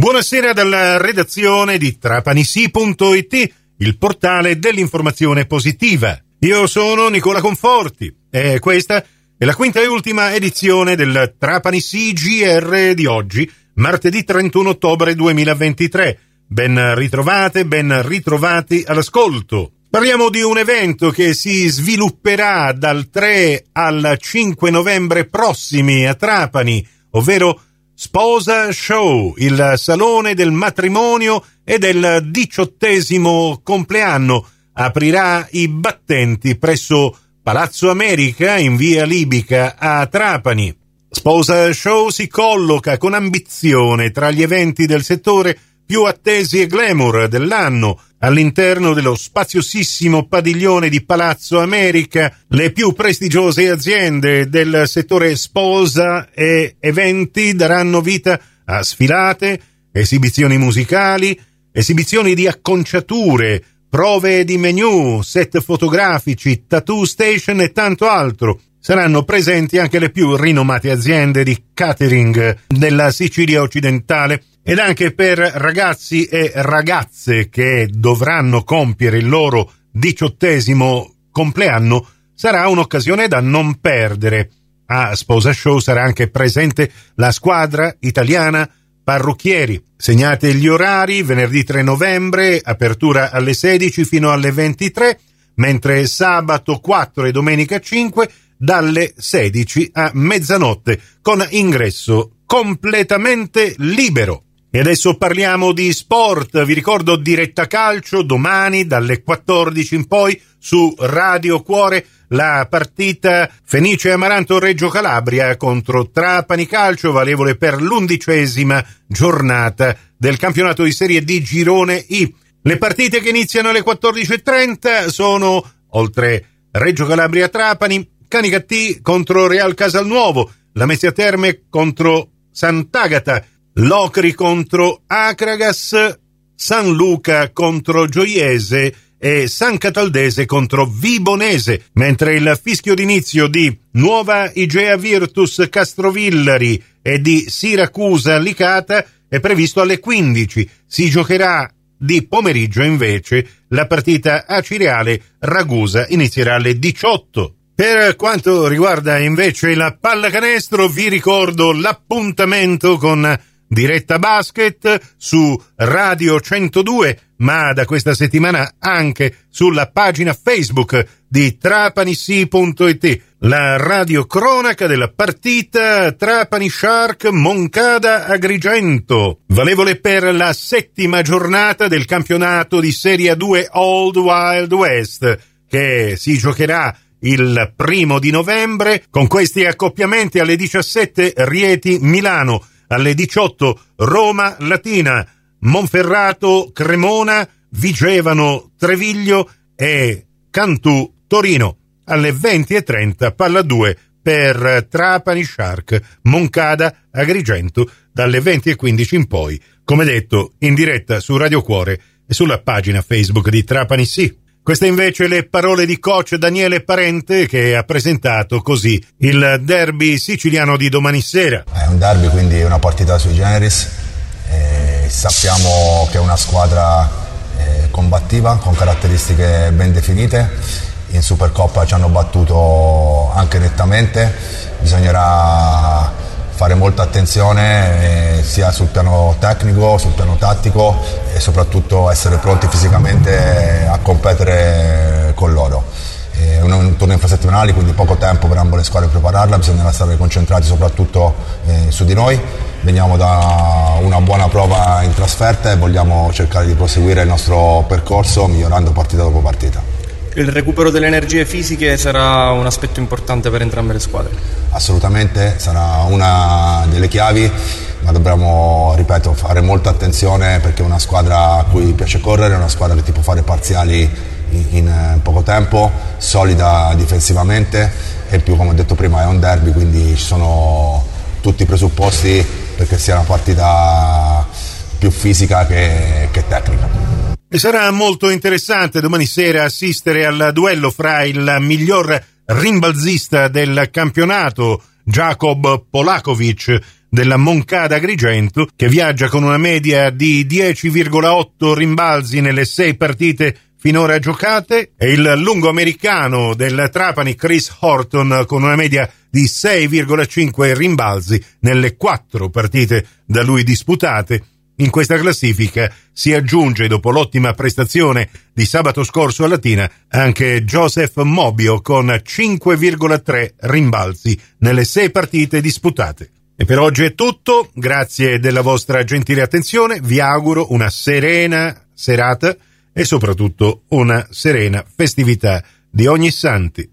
Buonasera dalla redazione di trapanisi.it, il portale dell'informazione positiva. Io sono Nicola Conforti e questa è la quinta e ultima edizione del Trapanisi GR di oggi, martedì 31 ottobre 2023. Ben ritrovate, ben ritrovati all'ascolto. Parliamo di un evento che si svilupperà dal 3 al 5 novembre prossimi a Trapani, ovvero Sposa Show, il salone del matrimonio e del diciottesimo compleanno. Aprirà i battenti presso Palazzo America in via Libica a Trapani. Sposa Show si colloca con ambizione tra gli eventi del settore più attesi e glamour dell'anno, all'interno dello spaziosissimo padiglione di Palazzo America, le più prestigiose aziende del settore sposa e eventi daranno vita a sfilate, esibizioni musicali, esibizioni di acconciature, prove di menu, set fotografici, tattoo station e tanto altro. Saranno presenti anche le più rinomate aziende di catering della Sicilia occidentale ed anche per ragazzi e ragazze che dovranno compiere il loro diciottesimo compleanno sarà un'occasione da non perdere. A Sposa Show sarà anche presente la squadra italiana parrucchieri. Segnate gli orari, venerdì 3 novembre, apertura alle 16 fino alle 23, mentre sabato 4 e domenica 5 dalle 16 a mezzanotte, con ingresso completamente libero. E adesso parliamo di sport. Vi ricordo diretta calcio domani dalle 14 in poi su Radio Cuore la partita Fenice Amaranto Reggio Calabria contro Trapani Calcio valevole per l'undicesima giornata del campionato di Serie D Girone I. Le partite che iniziano alle 14.30 sono oltre Reggio Calabria Trapani, Canicattì contro Real Casalnuovo, la Messia Terme contro Sant'Agata, Locri contro Acragas, San Luca contro Gioiese e San Cataldese contro Vibonese, mentre il fischio d'inizio di Nuova Igea Virtus Castrovillari e di Siracusa Licata è previsto alle 15. Si giocherà di pomeriggio invece la partita a Cireale Ragusa inizierà alle 18. Per quanto riguarda invece la pallacanestro vi ricordo l'appuntamento con diretta basket su Radio 102, ma da questa settimana anche sulla pagina Facebook di trapanissi.it, la radio cronaca della partita Trapani Shark Moncada Agrigento, valevole per la settima giornata del campionato di Serie 2 Old Wild West, che si giocherà il primo di novembre. Con questi accoppiamenti alle 17 Rieti Milano alle 18 Roma Latina, Monferrato Cremona, Vigevano Treviglio e Cantù Torino. Alle 20.30 Palla 2 per Trapani Shark, Moncada, Agrigento, dalle 20.15 in poi, come detto, in diretta su Radio Cuore e sulla pagina Facebook di Trapani Sì. Queste invece le parole di coach Daniele Parente che ha presentato così il derby siciliano di domani sera. È un derby quindi una partita sui generis, e sappiamo che è una squadra eh, combattiva con caratteristiche ben definite, in Supercoppa ci hanno battuto anche nettamente, bisognerà fare molta attenzione eh, sia sul piano tecnico, sul piano tattico e soprattutto essere pronti fisicamente competere con loro. È un, un torneo infrasettimanale, quindi poco tempo per ambo le squadre prepararla, bisognerà stare concentrati soprattutto eh, su di noi. Veniamo da una buona prova in trasferta e vogliamo cercare di proseguire il nostro percorso migliorando partita dopo partita. Il recupero delle energie fisiche sarà un aspetto importante per entrambe le squadre. Assolutamente, sarà una delle chiavi, ma dobbiamo, ripeto, fare molta attenzione perché è una squadra a cui piace correre, è una squadra che ti può fare parziali in, in eh, poco tempo, solida difensivamente e più, come ho detto prima, è un derby, quindi ci sono tutti i presupposti perché sia una partita più fisica che, che tecnica. E sarà molto interessante domani sera assistere al duello fra il miglior rimbalzista del campionato, Jacob Polakovic, della Moncada Agrigento, che viaggia con una media di 10,8 rimbalzi nelle sei partite finora giocate, e il lungo americano del Trapani Chris Horton con una media di 6,5 rimbalzi nelle quattro partite da lui disputate, in questa classifica si aggiunge, dopo l'ottima prestazione di sabato scorso a Latina, anche Joseph Mobio con 5,3 rimbalzi nelle sei partite disputate. E per oggi è tutto, grazie della vostra gentile attenzione, vi auguro una serena serata e soprattutto una serena festività di ogni santi.